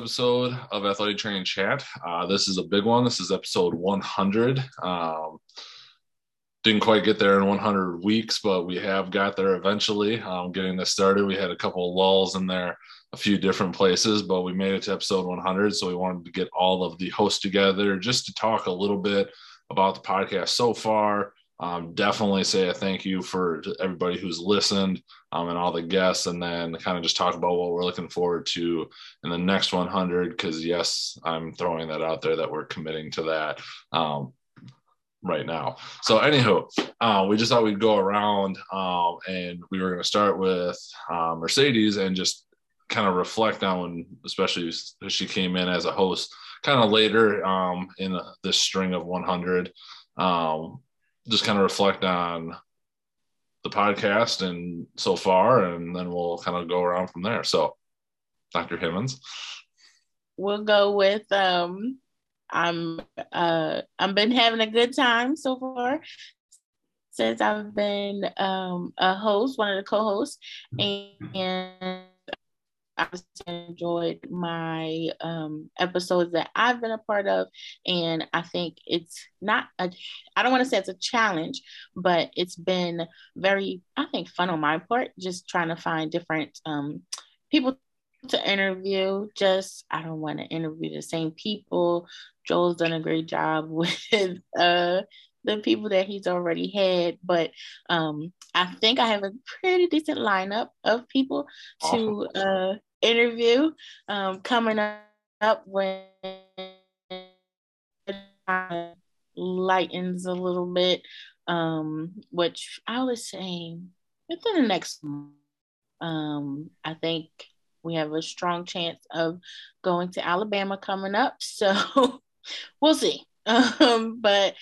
episode of Athletic Training Chat. Uh, this is a big one. This is episode 100. Um, didn't quite get there in 100 weeks, but we have got there eventually. Um, getting this started, we had a couple of lulls in there, a few different places, but we made it to episode 100. So we wanted to get all of the hosts together just to talk a little bit about the podcast so far. Um, definitely say a thank you for everybody who's listened um, and all the guests, and then kind of just talk about what we're looking forward to in the next 100. Because yes, I'm throwing that out there that we're committing to that. Um, right now. So, anywho, uh, we just thought we'd go around um, and we were going to start with uh, Mercedes and just kind of reflect on when, especially she came in as a host kind of later um, in this string of 100. Just kind of reflect on the podcast and so far, and then we'll kind of go around from there. So, Dr. Himmons. We'll go with um, I'm uh I've been having a good time so far since I've been um a host, one of the co-hosts, and I've enjoyed my um, episodes that I've been a part of, and I think it's not a. I don't want to say it's a challenge, but it's been very, I think, fun on my part. Just trying to find different um, people to interview. Just I don't want to interview the same people. Joel's done a great job with uh, the people that he's already had, but um, I think I have a pretty decent lineup of people to uh, interview um, coming up when it lightens a little bit, um, which I was saying within the next month. Um, I think we have a strong chance of going to Alabama coming up. So we'll see. Um, but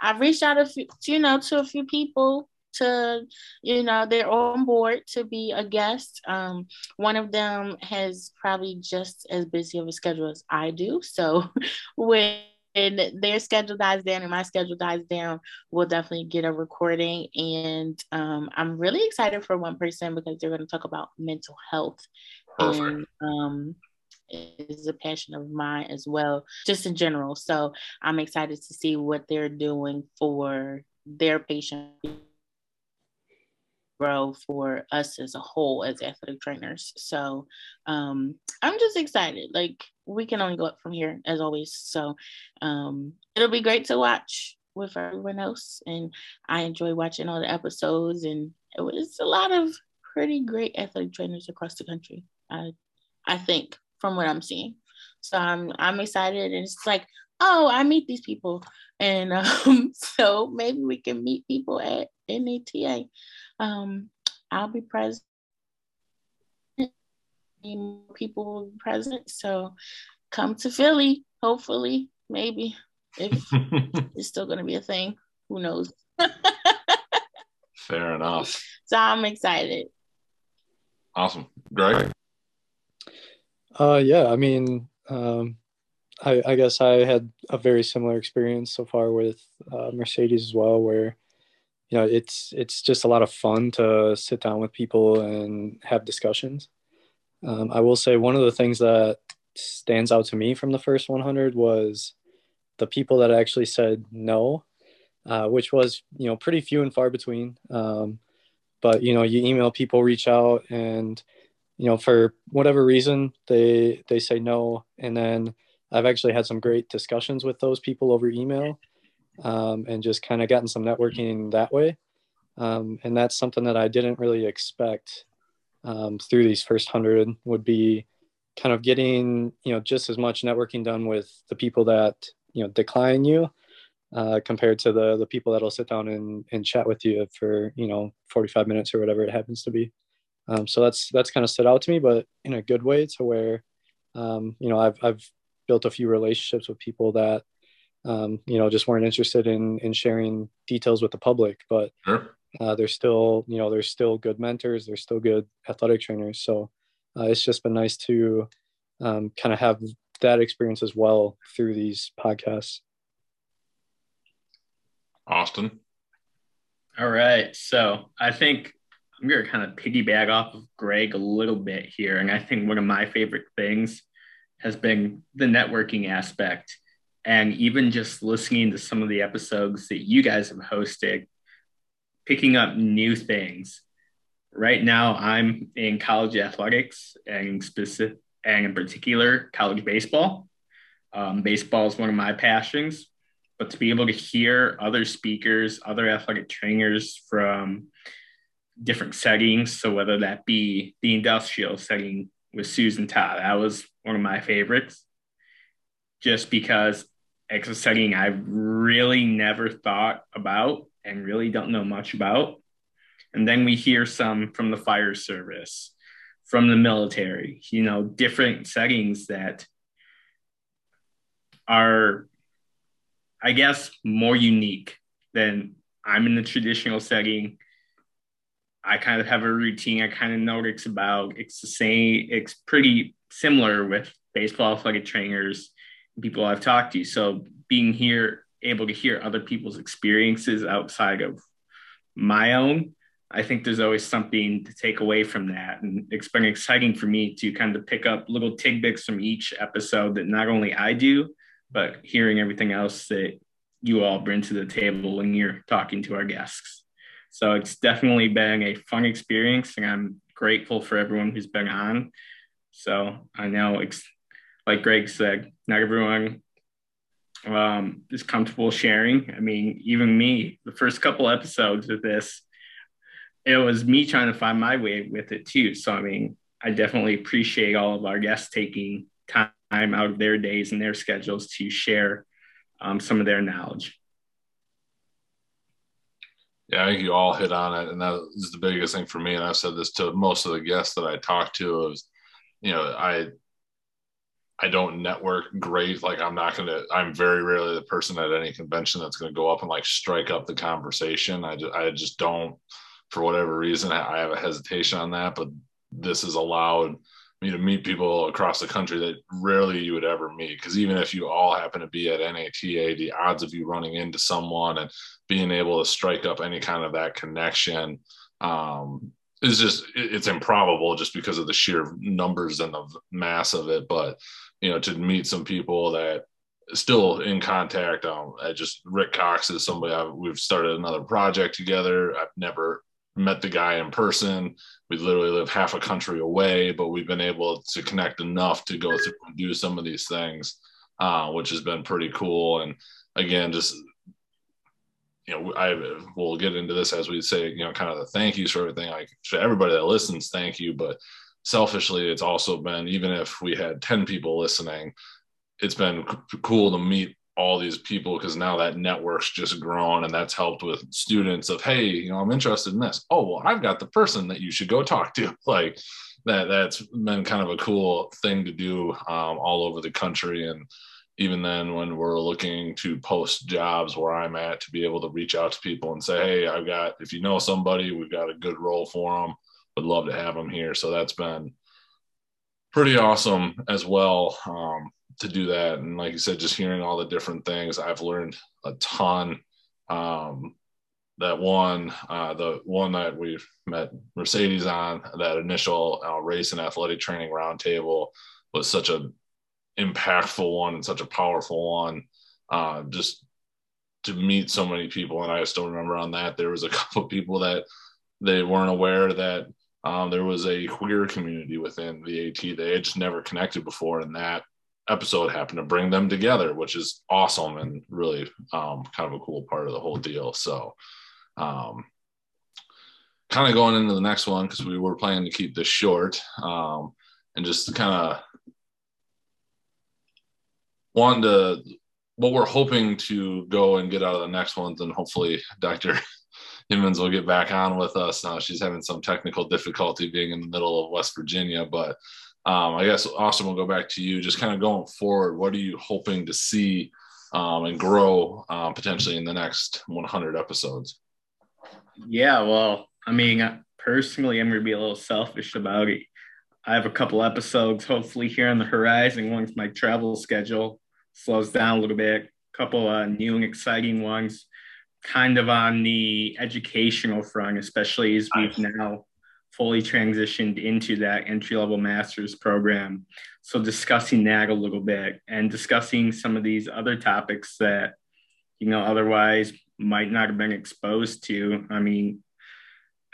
I've reached out a few, you know, to a few people to, you know, they're on board to be a guest. Um, one of them has probably just as busy of a schedule as I do. So when their schedule dies down and my schedule dies down, we'll definitely get a recording. And um, I'm really excited for one person because they're going to talk about mental health. Perfect. And, um, is a passion of mine as well, just in general. So I'm excited to see what they're doing for their patient grow for us as a whole as athletic trainers. So um, I'm just excited. Like we can only go up from here as always. So um, it'll be great to watch with everyone else. And I enjoy watching all the episodes and it was a lot of pretty great athletic trainers across the country. I I think from what I'm seeing. So I'm I'm excited and it's like, oh, I meet these people. And um, so maybe we can meet people at NATA. Um, I'll be present. People will be present. So come to Philly, hopefully, maybe. If it's still gonna be a thing. Who knows? Fair enough. So I'm excited. Awesome. Greg? Uh, yeah, I mean, um, I, I, guess I had a very similar experience so far with uh, Mercedes as well, where you know it's it's just a lot of fun to sit down with people and have discussions. Um, I will say one of the things that stands out to me from the first 100 was the people that actually said no, uh, which was you know pretty few and far between. Um, but you know you email people, reach out, and you know for whatever reason they they say no and then i've actually had some great discussions with those people over email um, and just kind of gotten some networking that way. Um, and that's something that i didn't really expect um, through these first hundred would be kind of getting you know just as much networking done with the people that you know decline you uh, compared to the the people that'll sit down and, and chat with you for you know 45 minutes or whatever it happens to be. Um, so that's that's kind of stood out to me, but in a good way, to where um, you know I've I've built a few relationships with people that um, you know just weren't interested in in sharing details with the public, but sure. uh, they're still you know they're still good mentors, they're still good athletic trainers. So uh, it's just been nice to um, kind of have that experience as well through these podcasts. Austin. All right. So I think I'm going to kind of piggyback off of Greg a little bit here. And I think one of my favorite things has been the networking aspect. And even just listening to some of the episodes that you guys have hosted, picking up new things. Right now, I'm in college athletics and specific and in particular college baseball. Um, baseball is one of my passions, but to be able to hear other speakers, other athletic trainers from different settings, so whether that be the industrial setting with Susan Todd, that was one of my favorites, just because it's a setting I really never thought about and really don't know much about. And then we hear some from the fire service, from the military, you know, different settings that are, I guess, more unique than I'm in the traditional setting. I kind of have a routine I kind of know what it's about. It's the same, it's pretty similar with baseball athletic trainers, people I've talked to. So being here, able to hear other people's experiences outside of my own, I think there's always something to take away from that. And it's been exciting for me to kind of pick up little tidbits from each episode that not only I do, but hearing everything else that you all bring to the table when you're talking to our guests. So it's definitely been a fun experience, and I'm grateful for everyone who's been on. So I know like Greg said, not everyone um, is comfortable sharing. I mean, even me, the first couple episodes of this, it was me trying to find my way with it too. So I mean, I definitely appreciate all of our guests taking time out of their days and their schedules to share um, some of their knowledge. Yeah, I think you all hit on it, and that is the biggest thing for me. And I've said this to most of the guests that I talked to: is you know, I I don't network great. Like I'm not gonna. I'm very rarely the person at any convention that's gonna go up and like strike up the conversation. I just I just don't, for whatever reason, I have a hesitation on that. But this has allowed me to meet people across the country that rarely you would ever meet. Because even if you all happen to be at NATA, the odds of you running into someone and being able to strike up any kind of that connection um, is just it's improbable just because of the sheer numbers and the mass of it. But you know, to meet some people that still in contact. Um, I just Rick Cox is somebody I've, we've started another project together. I've never met the guy in person. We literally live half a country away, but we've been able to connect enough to go through and do some of these things, uh, which has been pretty cool. And again, just you know, I will get into this as we say, you know, kind of the thank yous for everything. Like to everybody that listens, thank you. But selfishly, it's also been even if we had ten people listening, it's been cool to meet all these people because now that network's just grown and that's helped with students of hey you know i'm interested in this oh well i've got the person that you should go talk to like that that's been kind of a cool thing to do um, all over the country and even then when we're looking to post jobs where i'm at to be able to reach out to people and say hey i've got if you know somebody we've got a good role for them would love to have them here so that's been pretty awesome as well um, to do that. And like you said, just hearing all the different things, I've learned a ton. Um, that one, uh, the one that we met Mercedes on, that initial uh, race and athletic training roundtable was such a impactful one and such a powerful one. Uh, just to meet so many people, and I still remember on that there was a couple people that they weren't aware that um, there was a queer community within the AT. They had just never connected before, and that episode happened to bring them together, which is awesome and really um, kind of a cool part of the whole deal. So, um, kind of going into the next one because we were planning to keep this short um, and just kind of want to what we're hoping to go and get out of the next ones and hopefully Dr. Himmons will get back on with us now. She's having some technical difficulty being in the middle of West Virginia, but um, I guess Austin will go back to you. Just kind of going forward, what are you hoping to see um, and grow um, potentially in the next 100 episodes? Yeah, well, I mean, personally, I'm going to be a little selfish about it. I have a couple episodes hopefully here on the horizon once my travel schedule slows down a little bit. A couple of new and exciting ones, kind of on the educational front, especially as we've now fully transitioned into that entry level master's program. So, discussing that a little bit and discussing some of these other topics that, you know, otherwise might not have been exposed to. I mean,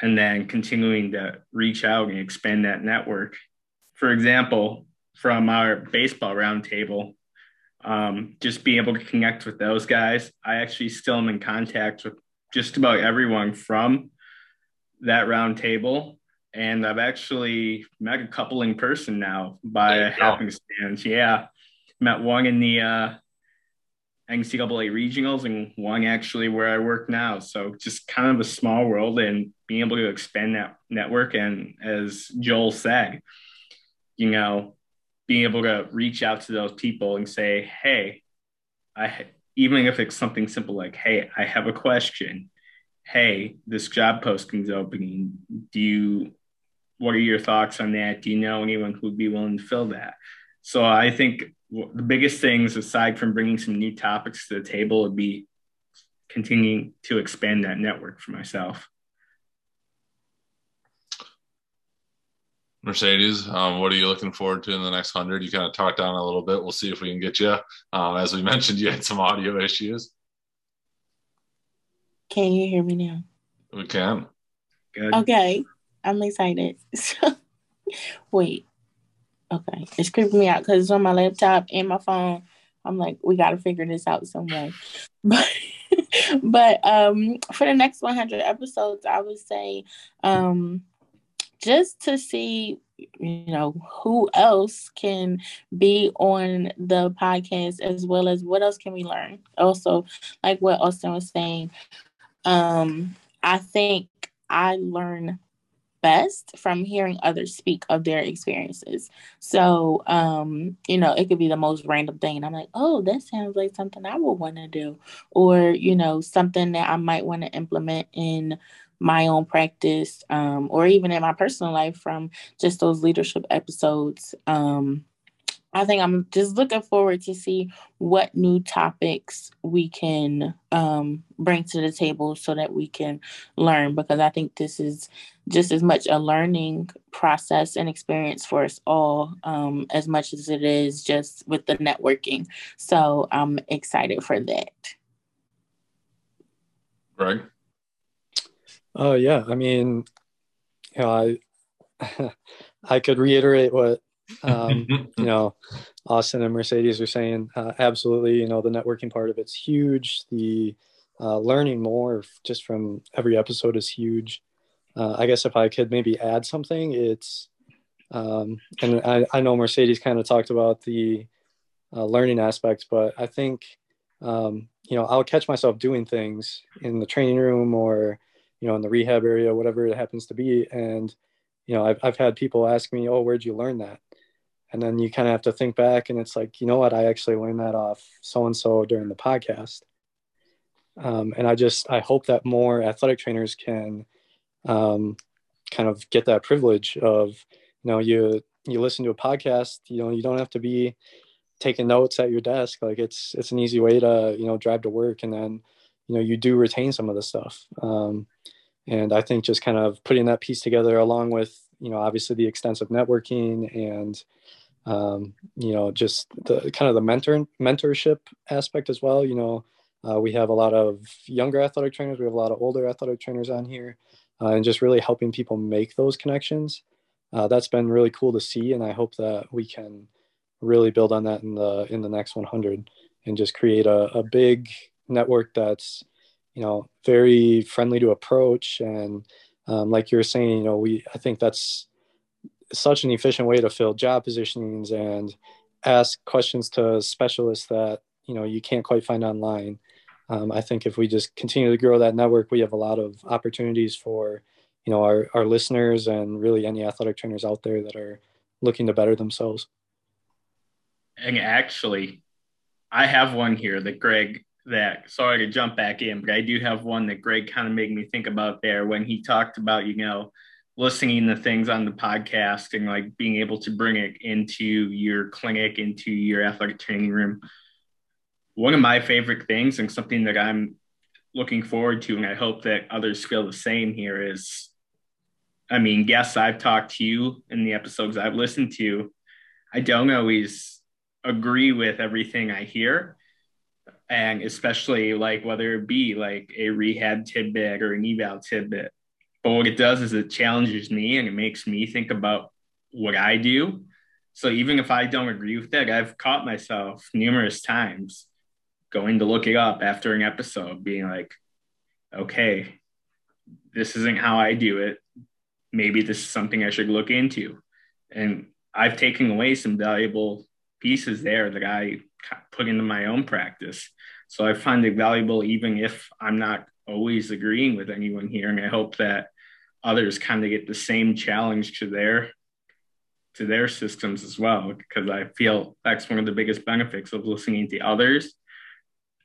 and then continuing to reach out and expand that network. For example, from our baseball roundtable, um, just being able to connect with those guys. I actually still am in contact with just about everyone from that roundtable. And I've actually met a couple in person now by happenstance. Yeah. Met one in the uh, NCAA regionals and one actually where I work now. So just kind of a small world and being able to expand that network. And as Joel said, you know, being able to reach out to those people and say, hey, I even if it's something simple like, hey, I have a question. Hey, this job posting's opening. Do you what are your thoughts on that? Do you know anyone who would be willing to fill that? So I think the biggest things aside from bringing some new topics to the table would be continuing to expand that network for myself. Mercedes, um, what are you looking forward to in the next hundred? You kind of talked down a little bit. We'll see if we can get you. Um, as we mentioned, you had some audio issues. Can you hear me now? We can. Good. Okay, I'm excited. So, wait. Okay, it's creeping me out because it's on my laptop and my phone. I'm like, we got to figure this out some way. But, but um, for the next 100 episodes, I would say um, just to see you know who else can be on the podcast as well as what else can we learn? Also like what austin was saying um i think i learn best from hearing others speak of their experiences. So um you know it could be the most random thing and i'm like oh that sounds like something i would want to do or you know something that i might want to implement in my own practice um, or even in my personal life from just those leadership episodes. Um, i think i'm just looking forward to see what new topics we can um, bring to the table so that we can learn because i think this is just as much a learning process and experience for us all um, as much as it is just with the networking. So i'm excited for that. Greg Oh yeah, I mean, you know, I I could reiterate what um, you know Austin and Mercedes are saying. Uh, absolutely, you know, the networking part of it's huge. The uh, learning more just from every episode is huge. Uh, I guess if I could maybe add something, it's um, and I, I know Mercedes kind of talked about the uh, learning aspects, but I think um, you know I'll catch myself doing things in the training room or you know, in the rehab area, whatever it happens to be. And, you know, I've, I've had people ask me, oh, where'd you learn that? And then you kind of have to think back and it's like, you know what? I actually learned that off so-and-so during the podcast. Um, and I just, I hope that more athletic trainers can um, kind of get that privilege of, you know, you, you listen to a podcast, you know, you don't have to be taking notes at your desk. Like it's, it's an easy way to, you know, drive to work and then, you know you do retain some of the stuff. Um, and i think just kind of putting that piece together along with you know obviously the extensive networking and um, you know just the kind of the mentor mentorship aspect as well you know uh, we have a lot of younger athletic trainers we have a lot of older athletic trainers on here uh, and just really helping people make those connections. Uh, that's been really cool to see and i hope that we can really build on that in the in the next 100 and just create a, a big network that's you know very friendly to approach. And um, like you're saying you know we i think that's such an efficient way to fill job positionings and ask questions to specialists that you know you can't quite find online. Um, i think if we just continue to grow that network we have a lot of opportunities for you know our, our listeners and really any athletic trainers out there that are looking to better themselves. And actually i have one here that greg that sorry to jump back in, but I do have one that Greg kind of made me think about there when he talked about, you know, listening to things on the podcast and like being able to bring it into your clinic, into your athletic training room. One of my favorite things and something that I'm looking forward to, and I hope that others feel the same here is I mean, guests I've talked to you in the episodes I've listened to, I don't always agree with everything I hear. And especially like whether it be like a rehab tidbit or an eval tidbit. But what it does is it challenges me and it makes me think about what I do. So even if I don't agree with that, I've caught myself numerous times going to look it up after an episode, being like, okay, this isn't how I do it. Maybe this is something I should look into. And I've taken away some valuable pieces there that I put into my own practice. So I find it valuable, even if I'm not always agreeing with anyone here. And I hope that others kind of get the same challenge to their to their systems as well because i feel that's one of the biggest benefits of listening to others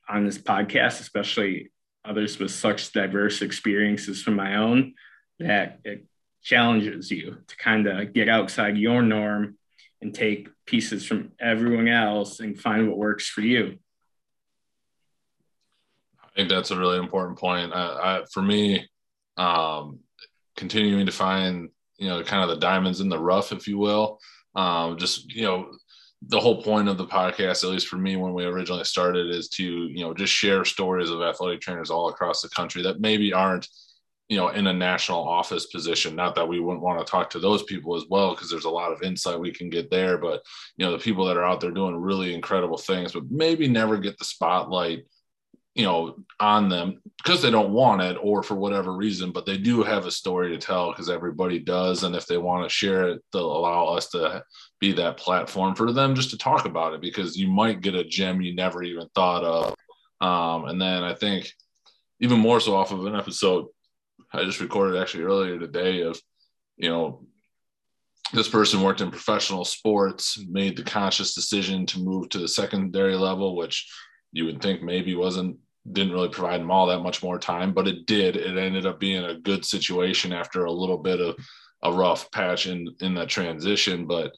on this podcast especially others with such diverse experiences from my own that it challenges you to kind of get outside your norm and take pieces from everyone else and find what works for you. I think that's a really important point. I, I, for me, um, continuing to find, you know, kind of the diamonds in the rough, if you will. Um, just, you know, the whole point of the podcast, at least for me, when we originally started, is to you know just share stories of athletic trainers all across the country that maybe aren't you know in a national office position. Not that we wouldn't want to talk to those people as well, because there's a lot of insight we can get there. But you know the people that are out there doing really incredible things, but maybe never get the spotlight you know on them because they don't want it or for whatever reason but they do have a story to tell because everybody does and if they want to share it they'll allow us to be that platform for them just to talk about it because you might get a gem you never even thought of um, and then i think even more so off of an episode i just recorded actually earlier today of you know this person worked in professional sports made the conscious decision to move to the secondary level which you would think maybe wasn't didn't really provide them all that much more time, but it did. It ended up being a good situation after a little bit of a rough patch in in that transition, but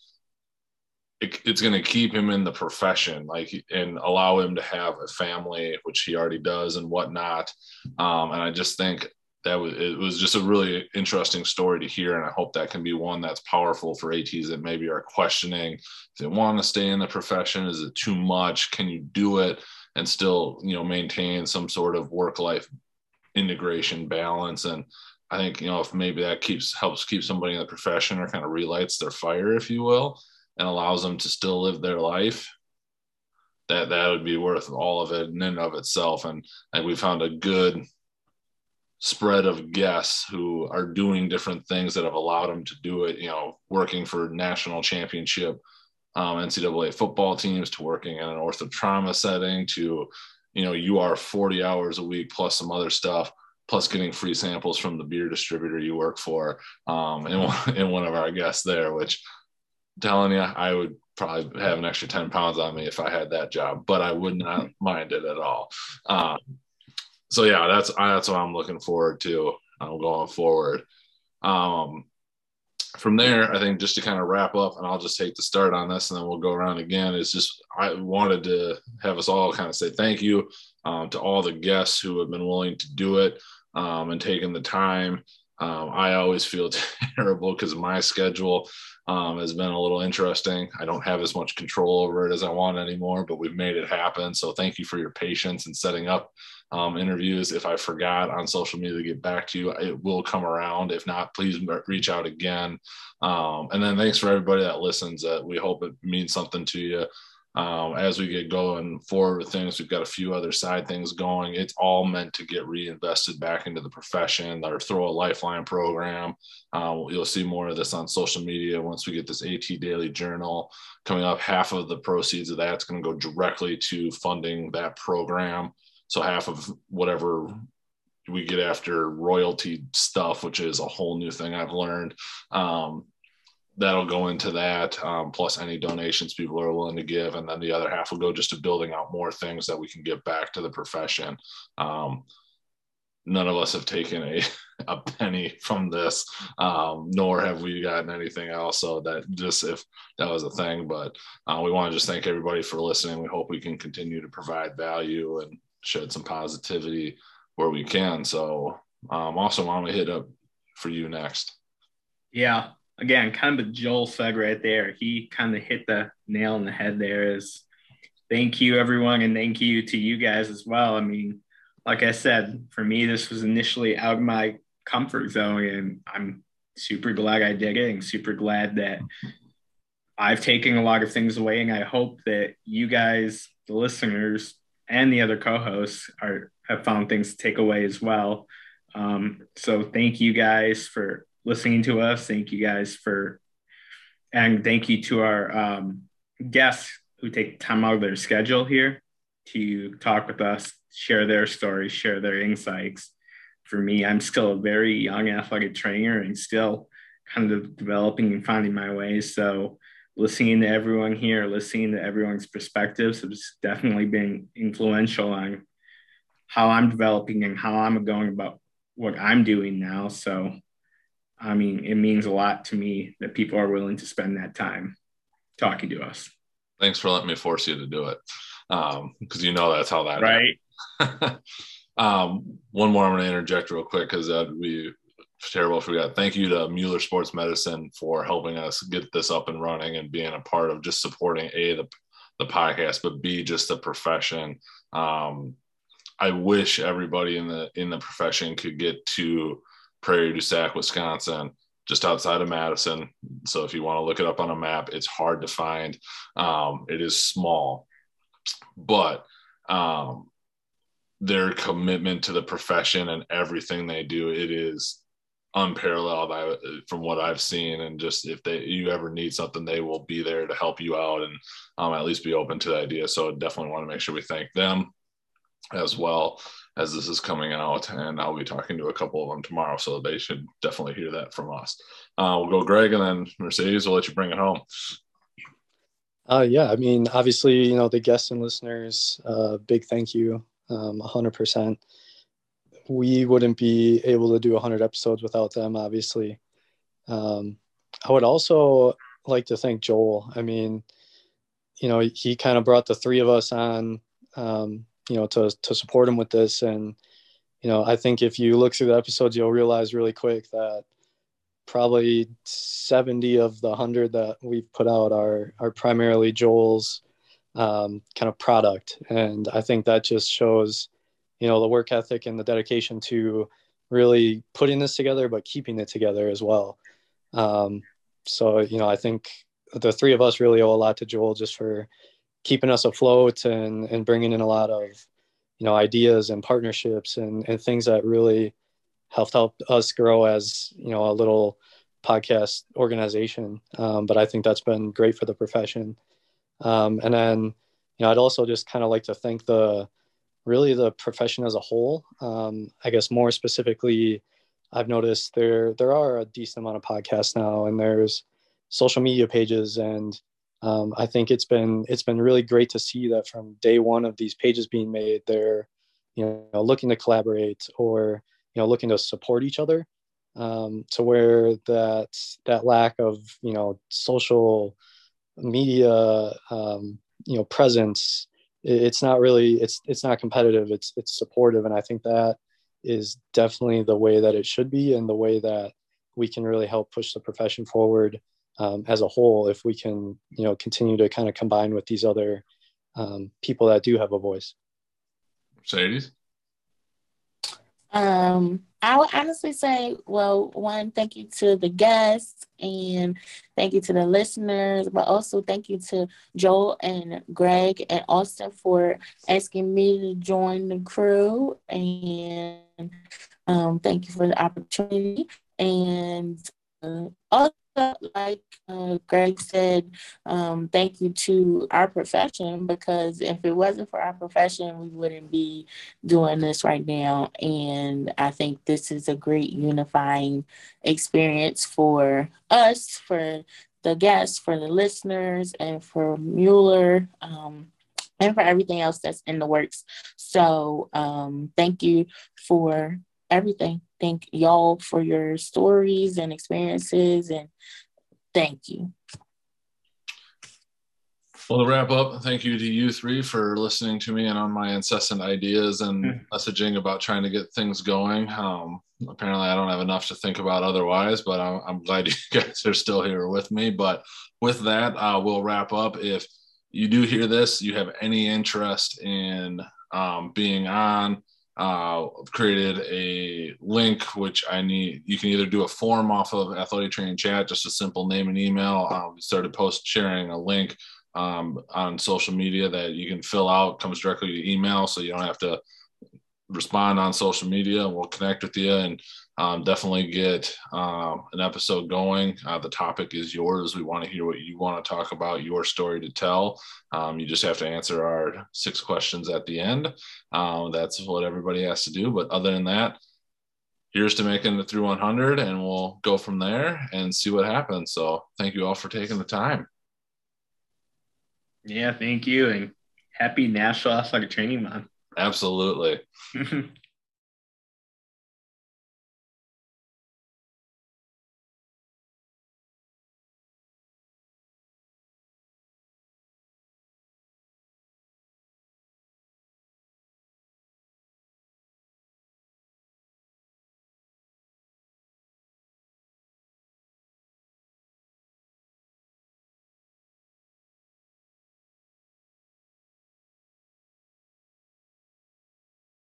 it, it's going to keep him in the profession, like and allow him to have a family, which he already does, and whatnot. Um, and I just think that was it was just a really interesting story to hear, and I hope that can be one that's powerful for ATs that maybe are questioning if they want to stay in the profession. Is it too much? Can you do it? and still you know maintain some sort of work life integration balance and i think you know if maybe that keeps helps keep somebody in the profession or kind of relights their fire if you will and allows them to still live their life that that would be worth all of it in and of itself and and we found a good spread of guests who are doing different things that have allowed them to do it you know working for national championship um, NCAA football teams to working in an ortho trauma setting to, you know, you are 40 hours a week plus some other stuff, plus getting free samples from the beer distributor you work for. Um, and, and one of our guests there, which telling you, I would probably have an extra 10 pounds on me if I had that job, but I would not mind it at all. Um, so yeah, that's, that's what I'm looking forward to. Um, going forward. Um, from there, I think just to kind of wrap up, and I'll just take the start on this, and then we'll go around again. Is just I wanted to have us all kind of say thank you um, to all the guests who have been willing to do it um, and taking the time. Um, I always feel terrible because my schedule um, has been a little interesting. I don't have as much control over it as I want anymore, but we've made it happen. So thank you for your patience in setting up um, interviews. If I forgot on social media to get back to you, it will come around. If not, please reach out again. Um, and then thanks for everybody that listens. Uh, we hope it means something to you. Um, as we get going forward with things, we've got a few other side things going. It's all meant to get reinvested back into the profession or throw a lifeline program. Uh, you'll see more of this on social media once we get this AT Daily Journal coming up. Half of the proceeds of that's going to go directly to funding that program. So half of whatever we get after royalty stuff, which is a whole new thing I've learned. Um, that'll go into that, um, plus any donations people are willing to give, and then the other half will go just to building out more things that we can give back to the profession. Um, none of us have taken a, a penny from this, um, nor have we gotten anything else. So that just if that was a thing, but uh, we want to just thank everybody for listening. We hope we can continue to provide value and shed some positivity where we can. So um, also, why don't we hit up for you next? Yeah, again, kind of a Joel seg right there. He kind of hit the nail on the head there. Is thank you everyone, and thank you to you guys as well. I mean, like I said, for me, this was initially out of my comfort zone, and I'm super glad I did it, and super glad that I've taken a lot of things away, and I hope that you guys, the listeners, and the other co-hosts are have found things to take away as well. Um, so thank you guys for listening to us. Thank you guys for, and thank you to our um, guests who take time out of their schedule here to talk with us, share their stories, share their insights. For me, I'm still a very young athletic trainer and still kind of developing and finding my way. So listening to everyone here, listening to everyone's perspectives has definitely been influential on how I'm developing and how I'm going about what I'm doing now. So, I mean, it means a lot to me that people are willing to spend that time talking to us. Thanks for letting me force you to do it. Um, because you know that's how that right. um, one more I'm going to interject real quick because uh, we terrible forgot. Thank you to Mueller Sports Medicine for helping us get this up and running and being a part of just supporting a the the podcast, but b just the profession. Um, I wish everybody in the in the profession could get to Prairie du Sac, Wisconsin, just outside of Madison. So if you want to look it up on a map, it's hard to find. Um, it is small, but um, their commitment to the profession and everything they do, it is unparalleled I, from what I've seen. And just if they you ever need something, they will be there to help you out and um, at least be open to the idea. So definitely want to make sure we thank them as well as this is coming out. And I'll be talking to a couple of them tomorrow, so they should definitely hear that from us. Uh, we'll go Greg and then Mercedes. We'll let you bring it home. Uh, yeah, I mean, obviously, you know, the guests and listeners, uh, big thank you, um, 100% we wouldn't be able to do 100 episodes without them obviously um, i would also like to thank joel i mean you know he kind of brought the three of us on um, you know to, to support him with this. And you know i think if you look through the episodes you'll realize really quick that probably 70 of the 100 that we've put out are are primarily joel's um, kind of product. And i think that just shows you know the work ethic and the dedication to really putting this together but keeping it together as well. Um, so you know i think the three of us really owe a lot to joel just for keeping us afloat and and bringing in a lot of you know ideas and partnerships and and things that really helped help us grow as you know a little podcast organization um, but i think that's been great for the profession um, and then you know i'd also just kind of like to thank the really the profession as a whole. Um, I guess more specifically, I've noticed there there are a decent amount of podcasts now, and there's social media pages, and um, I think it's been it's been really great to see that from day one of these pages being made, they're you know looking to collaborate or you know looking to support each other. Um, to where that that lack of you know social media um, you know presence it's not really it's it's not competitive it's it's supportive and i think that is definitely the way that it should be and the way that we can really help push the profession forward um, as a whole if we can you know continue to kind of combine with these other um, people that do have a voice mercedes um I would honestly say, well, one, thank you to the guests and thank you to the listeners, but also thank you to Joel and Greg and Austin for asking me to join the crew. And um, thank you for the opportunity. And uh, also, like uh, Greg said, um, thank you to our profession because if it wasn't for our profession, we wouldn't be doing this right now. And I think this is a great unifying experience for us, for the guests, for the listeners, and for Mueller. Um, and for everything else that's in the works. So, um, thank you for everything. Thank y'all for your stories and experiences and thank you. Well, to wrap up, thank you to you three for listening to me and on my incessant ideas and mm-hmm. messaging about trying to get things going. Um, apparently, I don't have enough to think about otherwise, but I'm, I'm, glad you guys are still here with me. But with that, uh, we'll wrap up. If you do hear this, you have any interest in um, being on, uh, created a link which I need. You can either do a form off of Athletic Training Chat, just a simple name and email. Um, we started post sharing a link um, on social media that you can fill out comes directly to email so you don't have to respond on social media we'll connect with you and um, definitely get um, an episode going. Uh, the topic is yours. We want to hear what you want to talk about your story to tell. Um, you just have to answer our six questions at the end. Um, that's what everybody has to do. But other than that here's to making it through 100 and we'll go from there and see what happens. So thank you all for taking the time. Yeah, thank you. And happy National Athletic Training Month. Absolutely.